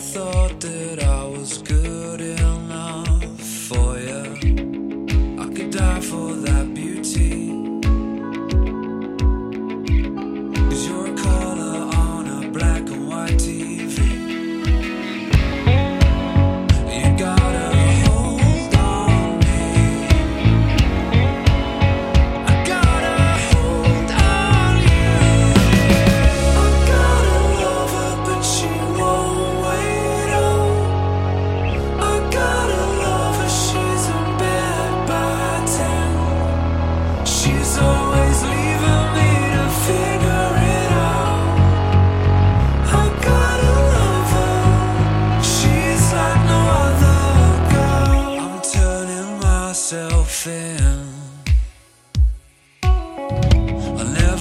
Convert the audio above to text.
thought that I was good.